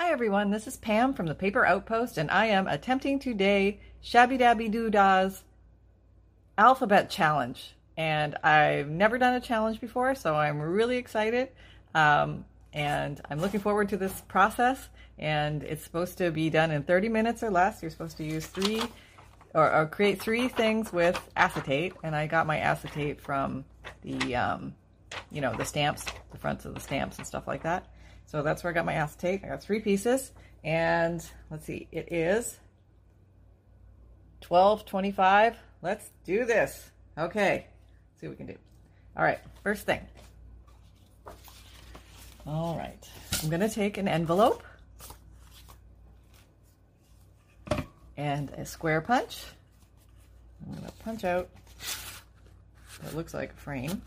Hi everyone, this is Pam from the Paper Outpost, and I am attempting today Shabby Dabby Doodah's alphabet challenge. And I've never done a challenge before, so I'm really excited. Um, and I'm looking forward to this process. And it's supposed to be done in 30 minutes or less. You're supposed to use three or, or create three things with acetate. And I got my acetate from the, um, you know, the stamps, the fronts of the stamps and stuff like that. So that's where I got my acetate. I got three pieces. And let's see, it is 12.25. Let's do this. Okay, see what we can do. All right, first thing. All right, I'm gonna take an envelope and a square punch. I'm gonna punch out what looks like a frame.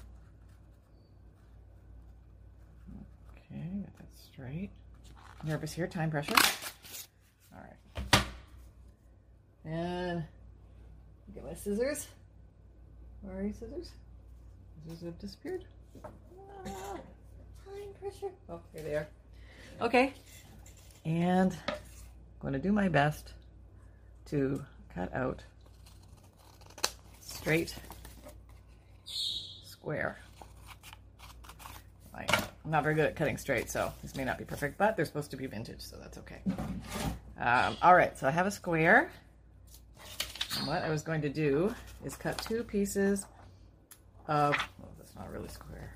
Okay, straight. Nervous here, time pressure. All right. And get my scissors. Where are your scissors? Scissors have disappeared. Ah, time pressure. Oh, here they are. Okay. And I'm going to do my best to cut out straight square. I'm not very good at cutting straight, so this may not be perfect, but they're supposed to be vintage, so that's okay. Um, all right, so I have a square. And what I was going to do is cut two pieces of, oh, that's not really square.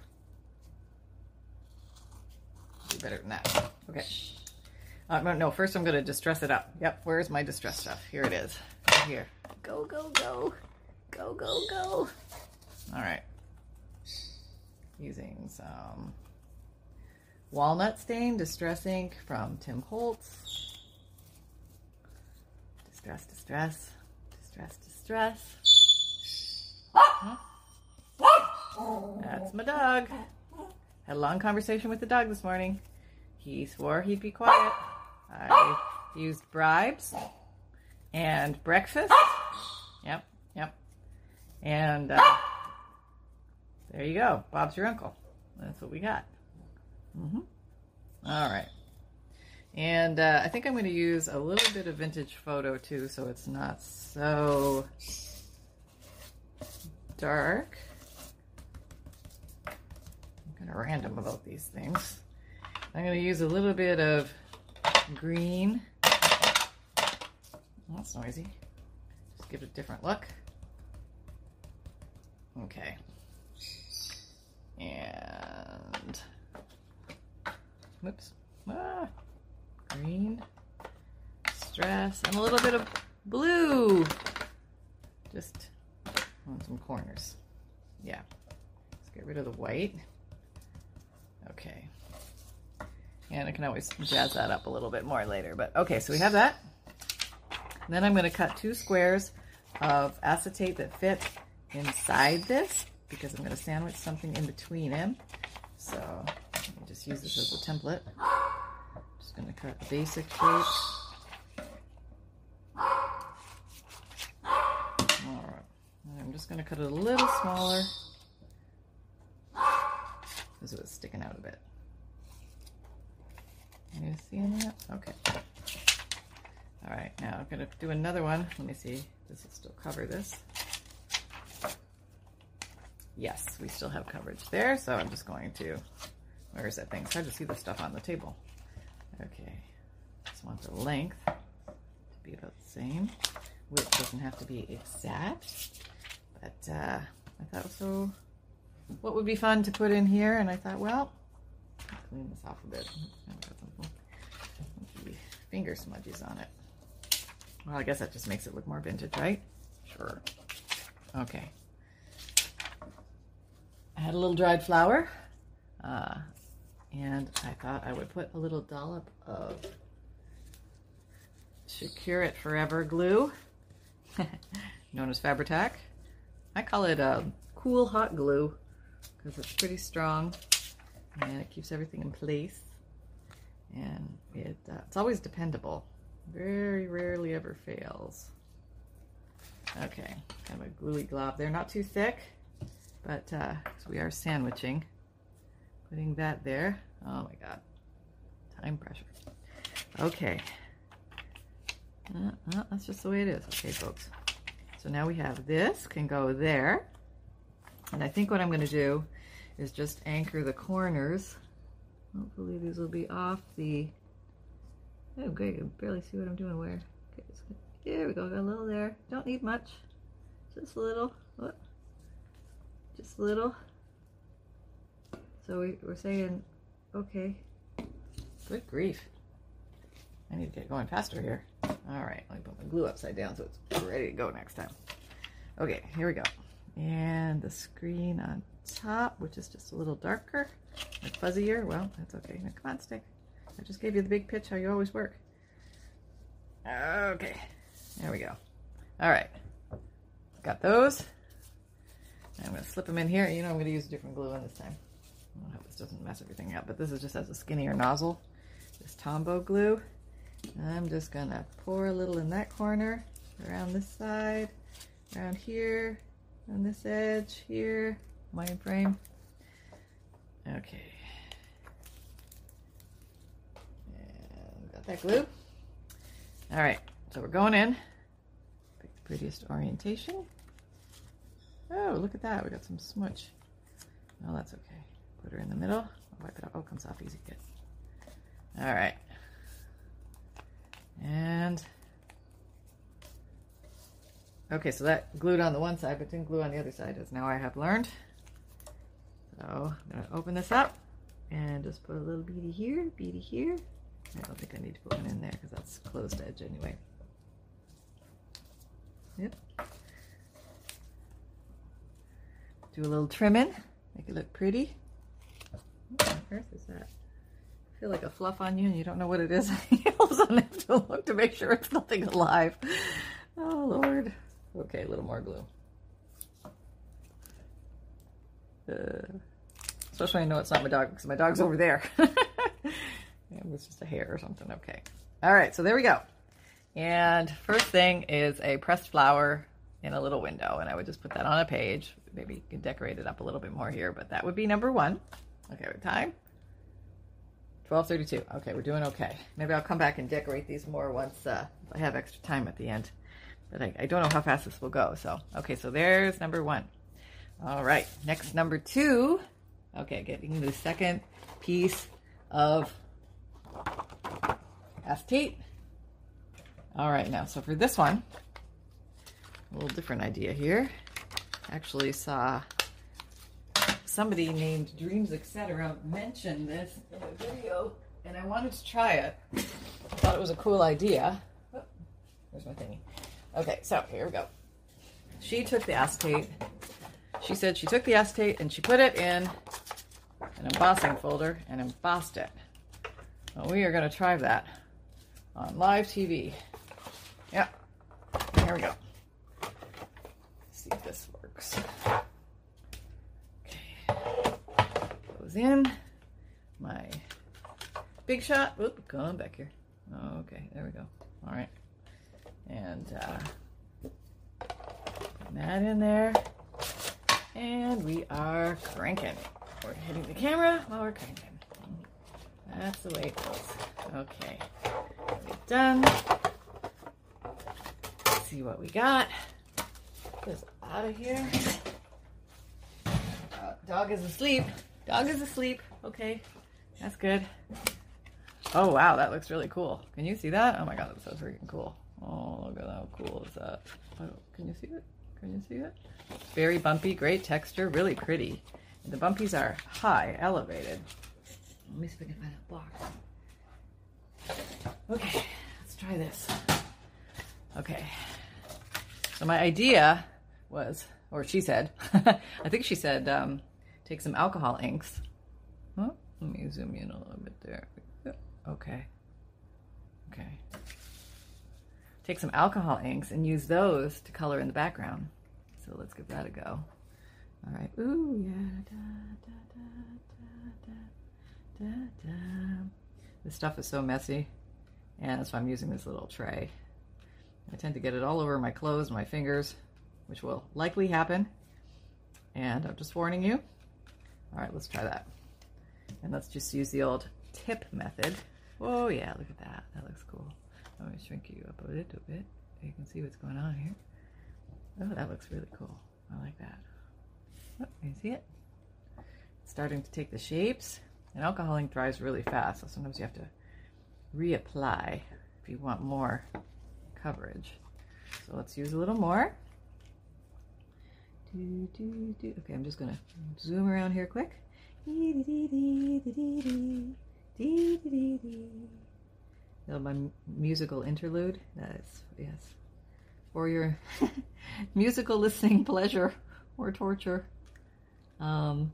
Do better than that. Okay. Uh, no, first I'm going to distress it up. Yep, where's my distress stuff? Here it is. Right here. Go, go, go. Go, go, go. All right. Using some walnut stain distress ink from Tim Holtz. Distress, distress, distress, distress. That's my dog. Had a long conversation with the dog this morning. He swore he'd be quiet. I used bribes and breakfast. Yep, yep. And uh, there you go. Bob's your uncle. That's what we got. Mm-hmm. All right. And uh, I think I'm going to use a little bit of vintage photo too, so it's not so dark. I'm kind of random about these things. I'm going to use a little bit of green. That's noisy. Just give it a different look. Okay. And, whoops, ah, green, stress, and a little bit of blue. Just on some corners. Yeah. Let's get rid of the white. Okay. And I can always jazz that up a little bit more later. But okay, so we have that. Then I'm going to cut two squares of acetate that fit inside this because I'm going to sandwich something in between them. So use this as a template. Just going to cut basic shape. Alright, I'm just going to cut it a little smaller because it was sticking out a bit. You see any of that? Okay. All right, now I'm going to do another one. Let me see. This will still cover this? Yes, we still have coverage there, so I'm just going to, where is that thing? It's hard to see the stuff on the table. Okay, just want the length to be about the same. Width doesn't have to be exact, but uh, I thought so, what would be fun to put in here? And I thought, well, clean this off a bit. Finger smudges on it. Well, I guess that just makes it look more vintage, right? Sure. Okay. I had a little dried flour, uh, and I thought I would put a little dollop of Secure It Forever glue, known as Fabri-Tac. I call it a cool hot glue because it's pretty strong and it keeps everything in place. And it uh, it's always dependable. Very rarely ever fails. Okay, kind of a gluey glob there. Not too thick. But uh, we are sandwiching. Putting that there. Oh my God. Time pressure. Okay. Uh, uh, that's just the way it is. Okay, folks. So now we have this can go there. And I think what I'm going to do is just anchor the corners. Hopefully these will be off the... Oh, great. I can barely see what I'm doing where. Okay, there we go. Got a little there. Don't need much. Just a little. What? Just a little. So we, we're saying, okay. Good grief. I need to get going faster here. All right, let me put my glue upside down so it's ready to go next time. Okay, here we go. And the screen on top, which is just a little darker, like fuzzier. Well, that's okay. Now, come on, stick. I just gave you the big pitch how you always work. Okay, there we go. All right, got those. I'm gonna slip them in here. You know, I'm gonna use a different glue on this time. I hope this doesn't mess everything up, but this is just as a skinnier nozzle. This Tombow glue. I'm just gonna pour a little in that corner, around this side, around here, on this edge here, mind frame. Okay. And got that glue. All right, so we're going in. Pick the prettiest orientation. Oh, look at that. We got some smudge. No, that's okay. Put her in the middle. I'll wipe it. Oh, it comes off easy. Good. All right. And okay, so that glued on the one side, but didn't glue on the other side, as now I have learned. So I'm gonna open this up and just put a little beady here, beady here. I don't think I need to put one in there because that's closed edge anyway. Yep. Do a little trimming, make it look pretty. Earth is that? I feel like a fluff on you and you don't know what it is. you all of a sudden have to look to make sure it's nothing alive. Oh, Lord. Okay, a little more glue. Uh, especially when I know it's not my dog because my dog's over there. it was just a hair or something. Okay. All right, so there we go. And first thing is a pressed flower in a little window. And I would just put that on a page. Maybe you can decorate it up a little bit more here, but that would be number one. Okay, with time. 1232. Okay, we're doing okay. Maybe I'll come back and decorate these more once uh, I have extra time at the end. But I, I don't know how fast this will go. So, okay, so there's number one. All right, next number two. Okay, getting the second piece of acetate. All right, now, so for this one, a little different idea here. Actually saw somebody named Dreamz Etc. mentioned this in a video, and I wanted to try it. I thought it was a cool idea. Oh, there's my thingy. Okay, so here we go. She took the acetate. She said she took the acetate and she put it in an embossing folder and embossed it. Well, we are going to try that on live TV. Yeah, here we go. Let's see if this works. Okay, goes in my big shot. Oop, come back here. Okay, there we go. All right, and uh, that in there, and we are cranking. We're hitting the camera while we're cranking. That's the way it goes. Okay, done. Let's see what we got. Get out of here. Uh, dog is asleep. Dog is asleep. Okay, that's good. Oh wow, that looks really cool. Can you see that? Oh my god, that's so freaking cool. Oh, look at how cool is that. Oh, can you see it? Can you see it? Very bumpy, great texture, really pretty. And the bumpies are high, elevated. Let me see if I can find a box. Okay, let's try this. Okay. So my idea was, or she said, I think she said, um, take some alcohol inks. Huh? Let me zoom in a little bit there. Okay. Okay. Take some alcohol inks and use those to color in the background. So let's give that a go. All right. Ooh, yeah. Da, da, da. This stuff is so messy, and that's why I'm using this little tray. I tend to get it all over my clothes, my fingers, which will likely happen. And I'm just warning you. All right, let's try that. And let's just use the old tip method. Oh yeah, look at that. That looks cool. Let me shrink you up a little bit so you can see what's going on here. Oh, that looks really cool. I like that. Oh, you see it? It's starting to take the shapes. And alcohol ink dries really fast, so sometimes you have to reapply if you want more coverage. So let's use a little more. Do, do, do. Okay, I'm just gonna zoom around here quick. Oh, my musical interlude. That's yes, for your musical listening pleasure or torture. Um,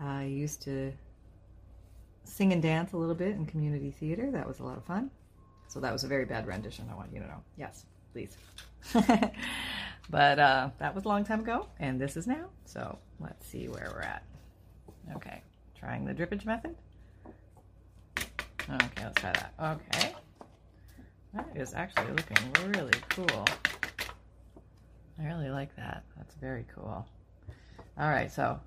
I used to sing and dance a little bit in community theater. That was a lot of fun. So that was a very bad rendition. I want you to know. Yes, please. But uh, that was a long time ago, and this is now. So let's see where we're at. Okay, trying the drippage method. Okay, let's try that. Okay. That is actually looking really cool. I really like that. That's very cool. All right, so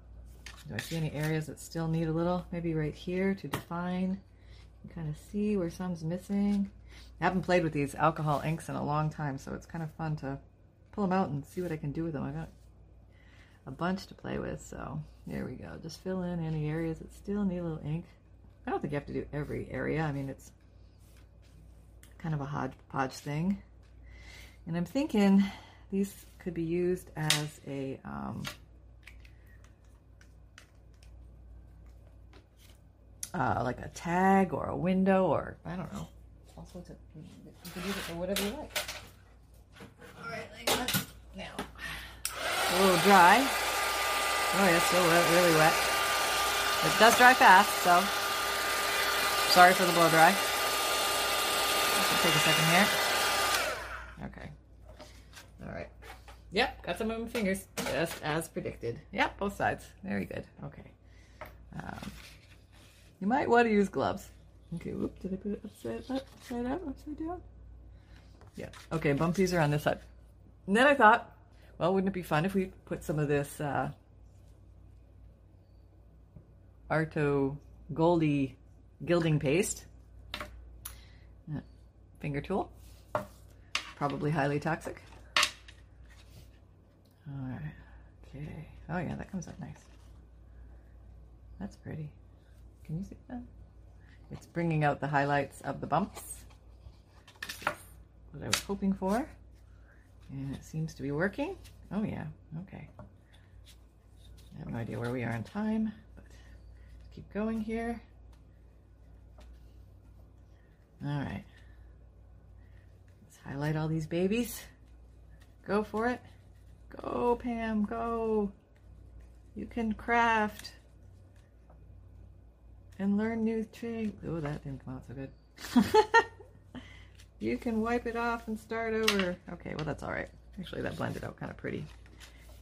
do I see any areas that still need a little? Maybe right here to define. You can kind of see where some's missing. I haven't played with these alcohol inks in a long time, so it's kind of fun to pull them out and see what I can do with them. I got a bunch to play with, so there we go. Just fill in any areas that still need a little ink. I don't think you have to do every area. I mean, it's kind of a hodgepodge thing. And I'm thinking these could be used as a um, uh, like a tag or a window or I don't know. All sorts of you can use it for whatever you like. All right. Now, a little dry. Oh yeah, still wet, really wet. It does dry fast, so sorry for the blow dry. Take a second here. Okay. All right. Yep, got some of my fingers, just as predicted. Yep, both sides. Very good. Okay. Um, you might want to use gloves. Okay, whoop, did I put it upside up, upside up, upside down? Yeah. Okay, bumpies are on this side. And then I thought, well, wouldn't it be fun if we put some of this uh, Arto Goldie gilding paste, uh, finger tool, probably highly toxic. All right. Okay. Oh yeah, that comes out nice. That's pretty. Can you see that? It's bringing out the highlights of the bumps. what I was hoping for. And it seems to be working. Oh yeah, okay. I have no idea where we are in time, but keep going here. All right. Let's highlight all these babies. Go for it. Go, Pam, go. You can craft and learn new tricks. Oh, that didn't come out so good. you can wipe it off and start over. Okay, well, that's all right. Actually, that blended out kind of pretty.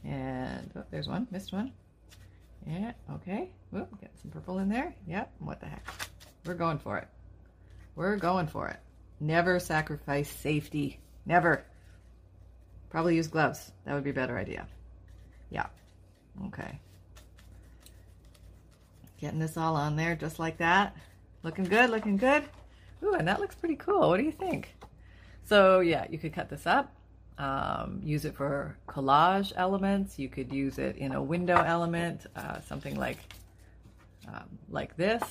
And oh, there's one, missed one. Yeah, okay. Whoop, get some purple in there. Yep, what the heck. We're going for it. We're going for it. Never sacrifice safety. Never. Probably use gloves. That would be a better idea. Yeah. Okay. Getting this all on there just like that. Looking good, looking good. Ooh, and that looks pretty cool. What do you think? So yeah, you could cut this up, um, use it for collage elements. You could use it in a window element, uh, something like um, like this.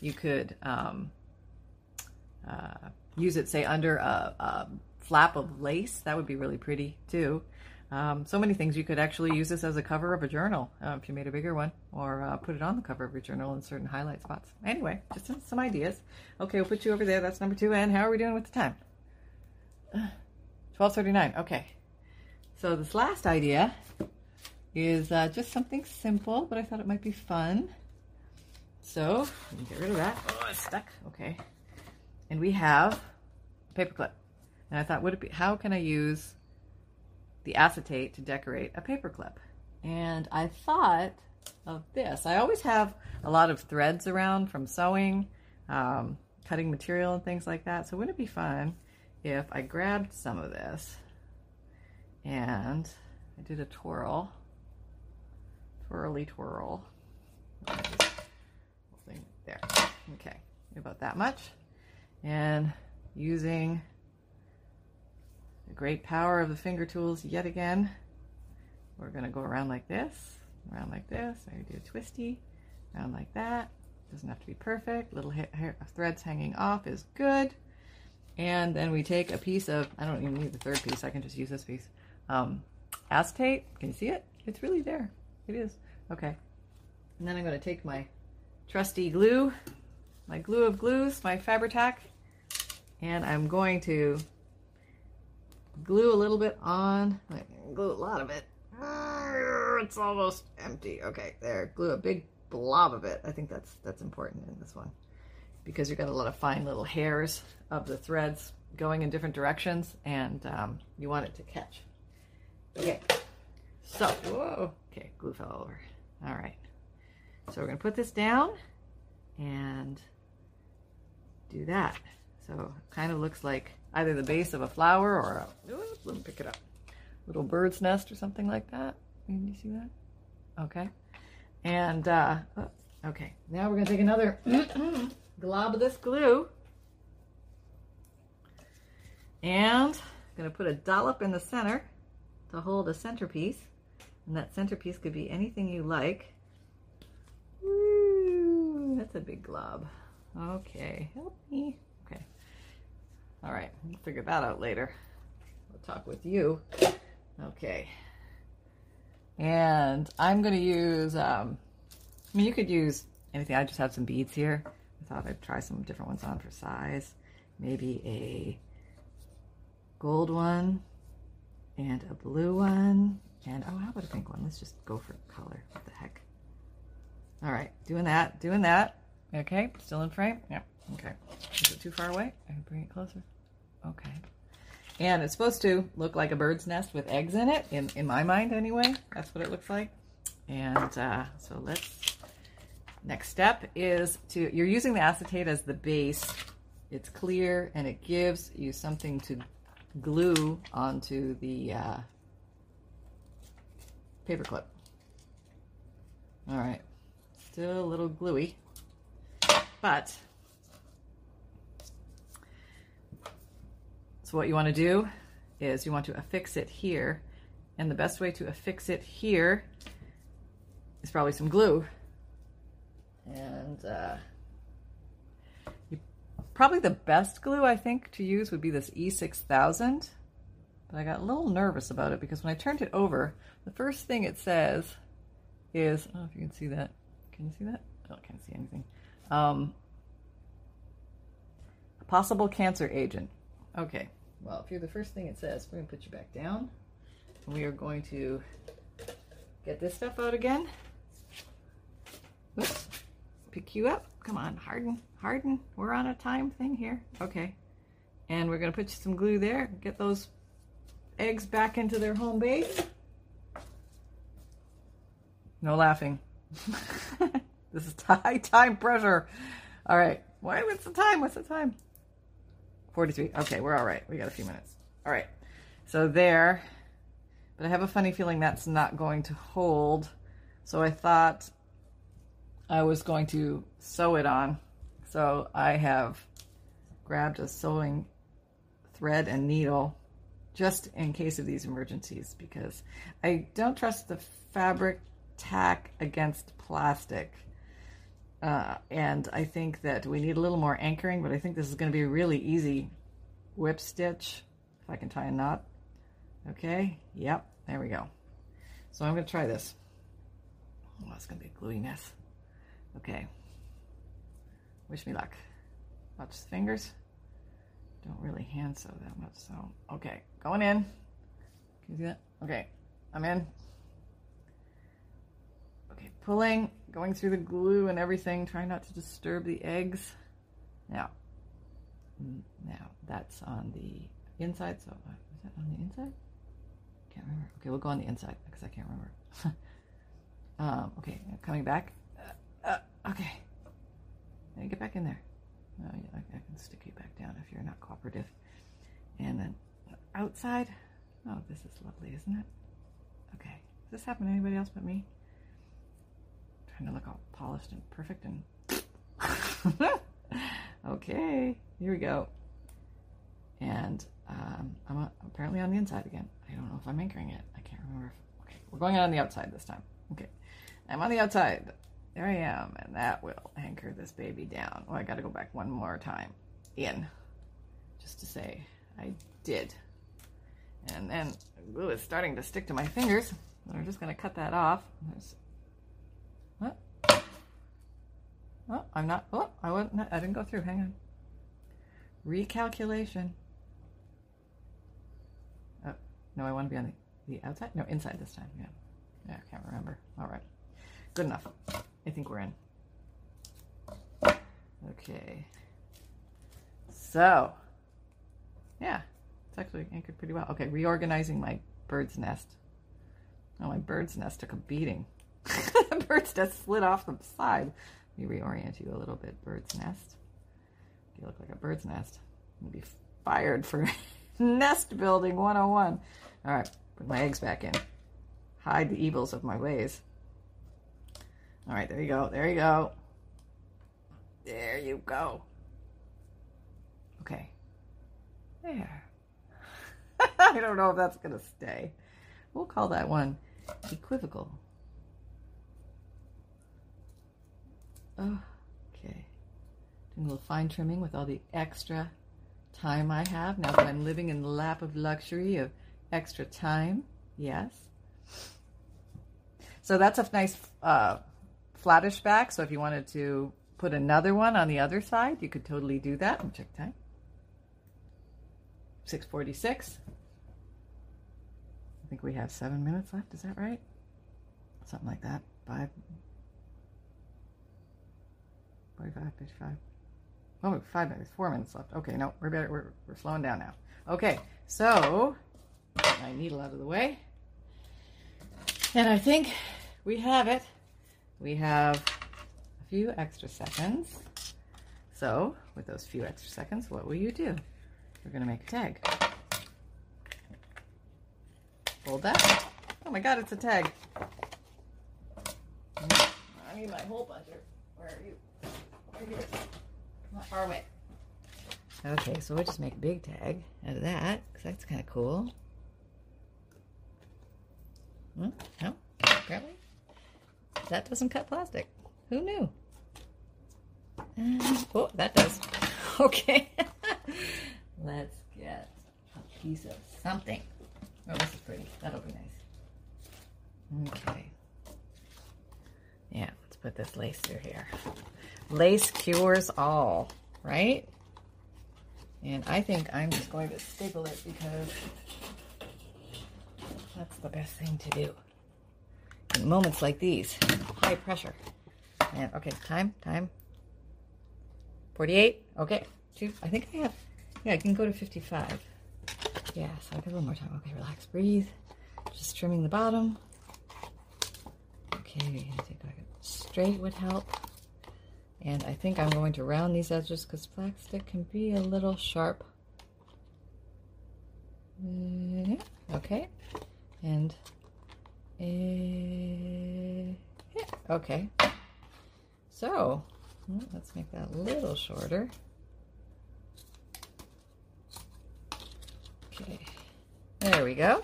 You could um, uh, use it, say, under a, a, flap of lace. That would be really pretty too. Um, so many things. You could actually use this as a cover of a journal uh, if you made a bigger one, or uh, put it on the cover of your journal in certain highlight spots. Anyway, just some, ideas. Okay, we'll put you over there. That's number two. And how are we doing with the time? 12:39. Okay. So this last idea is uh, just something simple, but I thought it might be fun. So get rid of that. Oh, it's stuck. Okay. And we have a paper clip. And I thought, would it be? How can I use the acetate to decorate a paperclip. And I thought of this. I always have a lot of threads around from sewing, um, cutting material and things like that. So wouldn't it be fun if I grabbed some of this and I did a twirl, twirly twirl. There. Okay, about that much. And using the great power of the finger tools yet again. We're to go around like this, around like this, maybe do a twisty, around like that. Doesn't have to be perfect. Little hair, threads hanging off is good. And then we take a piece of, I don't even need the third piece, I can just use this piece. Um, acetate, can you see it? It's really there. It is. Okay. And then I'm to take my trusty glue, my glue of glues, my Fabri-Tac, and I'm going to glue a little bit on, like, glue a lot of it. It's almost empty. Okay, there. Glue a big blob of it. I think that's that's important in this one because you've got a lot of fine little hairs of the threads going in different directions and um, you want it to catch. Okay, so, whoa, okay, glue fell over. All right, so we're gonna put this down and do that. So kind of looks like either the base of a flower or a, ooh, let me pick it up, little bird's nest or something like that. Can you see that? Okay. And, uh, oh, okay, now we're gonna take another glob of this glue and I'm gonna put a dollop in the center to hold a centerpiece. And that centerpiece could be anything you like. Ooh, that's a big glob. Okay, help me. All right, we'll figure that out later. We'll talk with you. Okay. And I'm going to use, um, I mean, you could use anything. I just have some beads here. I thought I'd try some different ones on for size. Maybe a gold one and a blue one. And, oh, how about a pink one? Let's just go for color. What the heck? All right, doing that, doing that. Okay, still in frame? Yeah, okay. Is it too far away? I can bring it closer. Okay. And it's supposed to look like a bird's nest with eggs in it, in, in my mind anyway. That's what it looks like. And uh, so let's, next step is to, you're using the acetate as the base. It's clear and it gives you something to glue onto the uh, paper clip. All right, still a little gluey, but what you want to do is you want to affix it here, and the best way to affix it here is probably some glue. And uh, you, probably the best glue I think to use would be this E6000. But I got a little nervous about it because when I turned it over, the first thing it says is, I don't know if you can see that. Can you see that? Oh, I can't see anything. Um, possible cancer agent. Okay, well, if you're the first thing it says, we're going to put you back down. And We are going to get this stuff out again. Oops. Pick you up. Come on, harden, harden. We're on a time thing here. Okay. And we're going to put you some glue there. Get those eggs back into their home base. No laughing. this is high time pressure. All right. Why? What's the time? What's the time? 43. Okay, we're all right. We got a few minutes. All right. So there. But I have a funny feeling that's not going to hold. So I thought I was going to sew it on. So I have grabbed a sewing thread and needle just in case of these emergencies because I don't trust the fabric tack against plastic. Uh, and I think that we need a little more anchoring, but I think this is going to be a really easy whip stitch. If I can tie a knot. Okay, yep, there we go. So I'm going to try this. Oh, it's going to be a gluiness. Okay. Wish me luck. Watch the fingers. Don't really hand sew that much, so. Okay, going in. Can you see that? Okay, I'm in. Okay, pulling, going through the glue and everything, trying not to disturb the eggs. Now, now that's on the inside, so uh, is that on the inside? Can't remember. Okay, we'll go on the inside because I can't remember. um, okay, coming back. Uh, uh, okay, now get back in there. Oh, yeah, I, I can stick you back down if you're not cooperative. And then outside. Oh, this is lovely, isn't it? Okay. Does this happen to anybody else but me? Trying to look all polished and perfect and... okay, here we go. And um, I'm apparently on the inside again. I don't know if I'm anchoring it. I can't remember. If, okay, we're going on the outside this time. Okay, I'm on the outside. There I am, and that will anchor this baby down. Oh, I got to go back one more time in, just to say I did. And then glue is starting to stick to my fingers. We're just going to cut that off. There's, what? Oh, I'm not. Oh, I wasn't. I didn't go through. Hang on. Recalculation. Oh, no, I want to be on the, the outside. No, inside this time. Yeah. Yeah, I can't remember. All right. Good enough. I think we're in. Okay. So, yeah, it's actually anchored pretty well. Okay, reorganizing my bird's nest. Oh, my bird's nest took a beating. The bird's nest slid off the side. Let me reorient you a little bit, bird's nest. You look like a bird's nest. You'd be fired for nest building 101. All right, put my eggs back in. Hide the evils of my ways. All right, there you go. There you go. There you go. Okay. There. I don't know if that's going to stay. We'll call that one equivocal. Okay. Doing a little fine trimming with all the extra time I have now that I'm living in the lap of luxury of extra time. Yes. So that's a nice uh, flattish back. So if you wanted to put another one on the other side, you could totally do that. Me check time. 646. I think we have seven minutes left. Is that right? Something like that. Five. 45, 55. Oh, five minutes, four minutes left. Okay, no, we're better. We're, we're slowing down now. Okay, so my needle out of the way. And I think we have it. We have a few extra seconds. So with those few extra seconds, what will you do? We're to make a tag. Hold that. Oh my god, it's a tag. I need my hole puncher. Where are you? Okay, so we'll just make a big tag out of that, because that's kind of cool. Hmm? No, apparently that doesn't cut plastic. Who knew? Uh, oh, that does. Okay. Let's get a piece of something. Oh, this is pretty. That'll be nice. Okay. Yeah, let's put this lace through here. Lace cures all, right? And I think I'm just going to staple it because that's the best thing to do. In moments like these, high pressure. And okay, time, time. 48, okay. Two, I think I have, yeah, I can go to 55. Yeah, so I got little more time. Okay, relax, breathe. Just trimming the bottom. Okay, straight would help. And I think I'm going to round these edges because plastic can be a little sharp. Okay. And eh, yeah, okay. So let's make that a little shorter. Okay, there we go.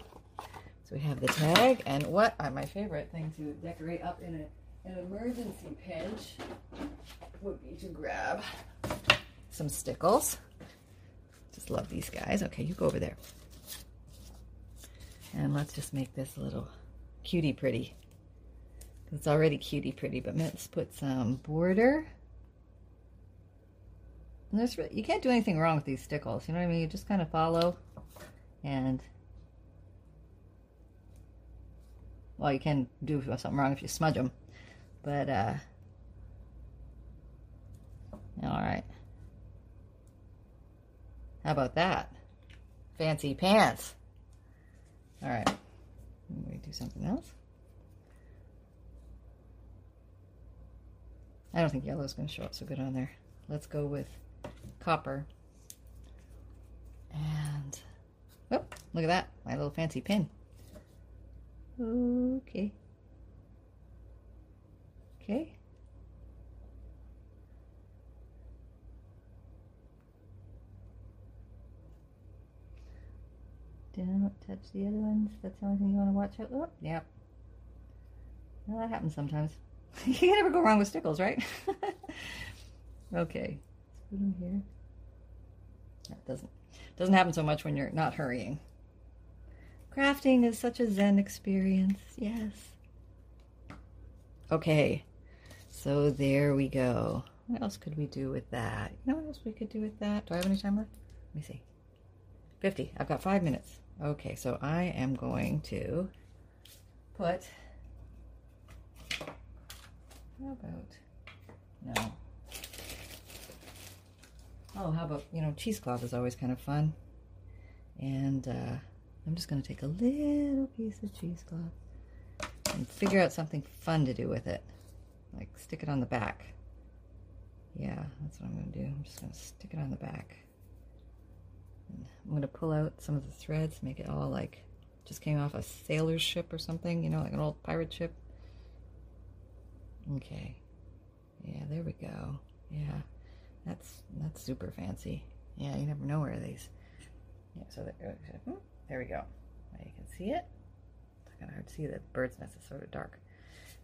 So we have the tag, and what are my favorite thing to decorate up in a, an emergency pinch would be to grab some stickles. Just love these guys. Okay, you go over there. And let's just make this a little cutie pretty. It's already cutie pretty, but let's put some border. And there's really, you can't do anything wrong with these stickles. You know what I mean? You just kind of follow and well, you can do something wrong if you smudge them, but uh, all right. How about that? Fancy pants. All right. Let me do something else. I don't think yellow is going to show up so good on there. Let's go with copper. And, oh, look at that. My little fancy pin. Okay. Okay. Don't touch the other ones. That's the only thing you want to watch out. Oh, yep. Well, that happens sometimes. you can never go wrong with stickles, right? okay. Let's put them here. That doesn't doesn't happen so much when you're not hurrying. Crafting is such a zen experience. Yes. Okay. So there we go. What else could we do with that? You know what else we could do with that? Do I have any time left? Let me see. 50. I've got five minutes. Okay, so I am going to put, how about, no. Oh, how about, you know, cheesecloth is always kind of fun. And uh, I'm just going to take a little piece of cheesecloth and figure out something fun to do with it. Like stick it on the back. Yeah, that's what I'm going to do. I'm just going to stick it on the back. I'm going to pull out some of the threads, make it all like just came off a sailor's ship or something, you know, like an old pirate ship. Okay. Yeah, there we go. Yeah, that's that's super fancy. Yeah, you never know where these. Yeah, so there, hmm, there we go. Now you can see it. It's kind of hard to see. The bird's nest is sort of dark.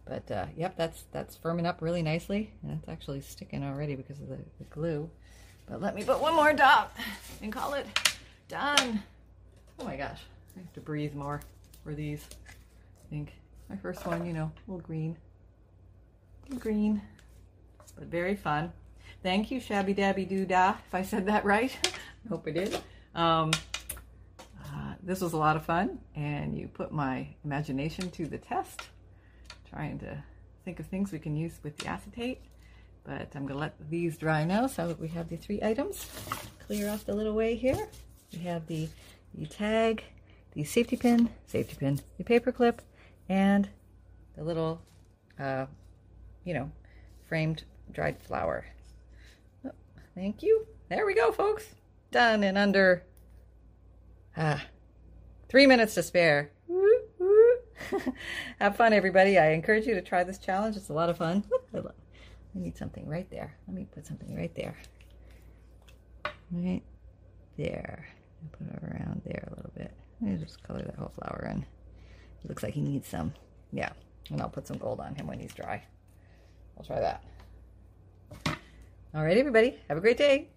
But uh, yep, that's that's firming up really nicely. And it's actually sticking already because of the, the glue. But let me put one more dot and call it done. Oh my gosh, I have to breathe more for these. I think my first one, you know, a little green, green, but very fun. Thank you, Shabby Dabby Doo Dah, if I said that right. I hope I did. Um, uh, this was a lot of fun, and you put my imagination to the test, trying to think of things we can use with the acetate. But I'm going to let these dry now so that we have the three items. Clear off the little way here. We have the, the tag, the safety pin, safety pin, the paper clip, and the little, uh, you know, framed dried flower. Oh, thank you. There we go, folks. Done in under ah, three minutes to spare. Have fun, everybody. I encourage you to try this challenge. It's a lot of fun. I need something right there. Let me put something right there. Right there. Put it around there a little bit. Let me just color that whole flower in. It looks like he needs some. Yeah. And I'll put some gold on him when he's dry. I'll try that. All right, everybody. Have a great day.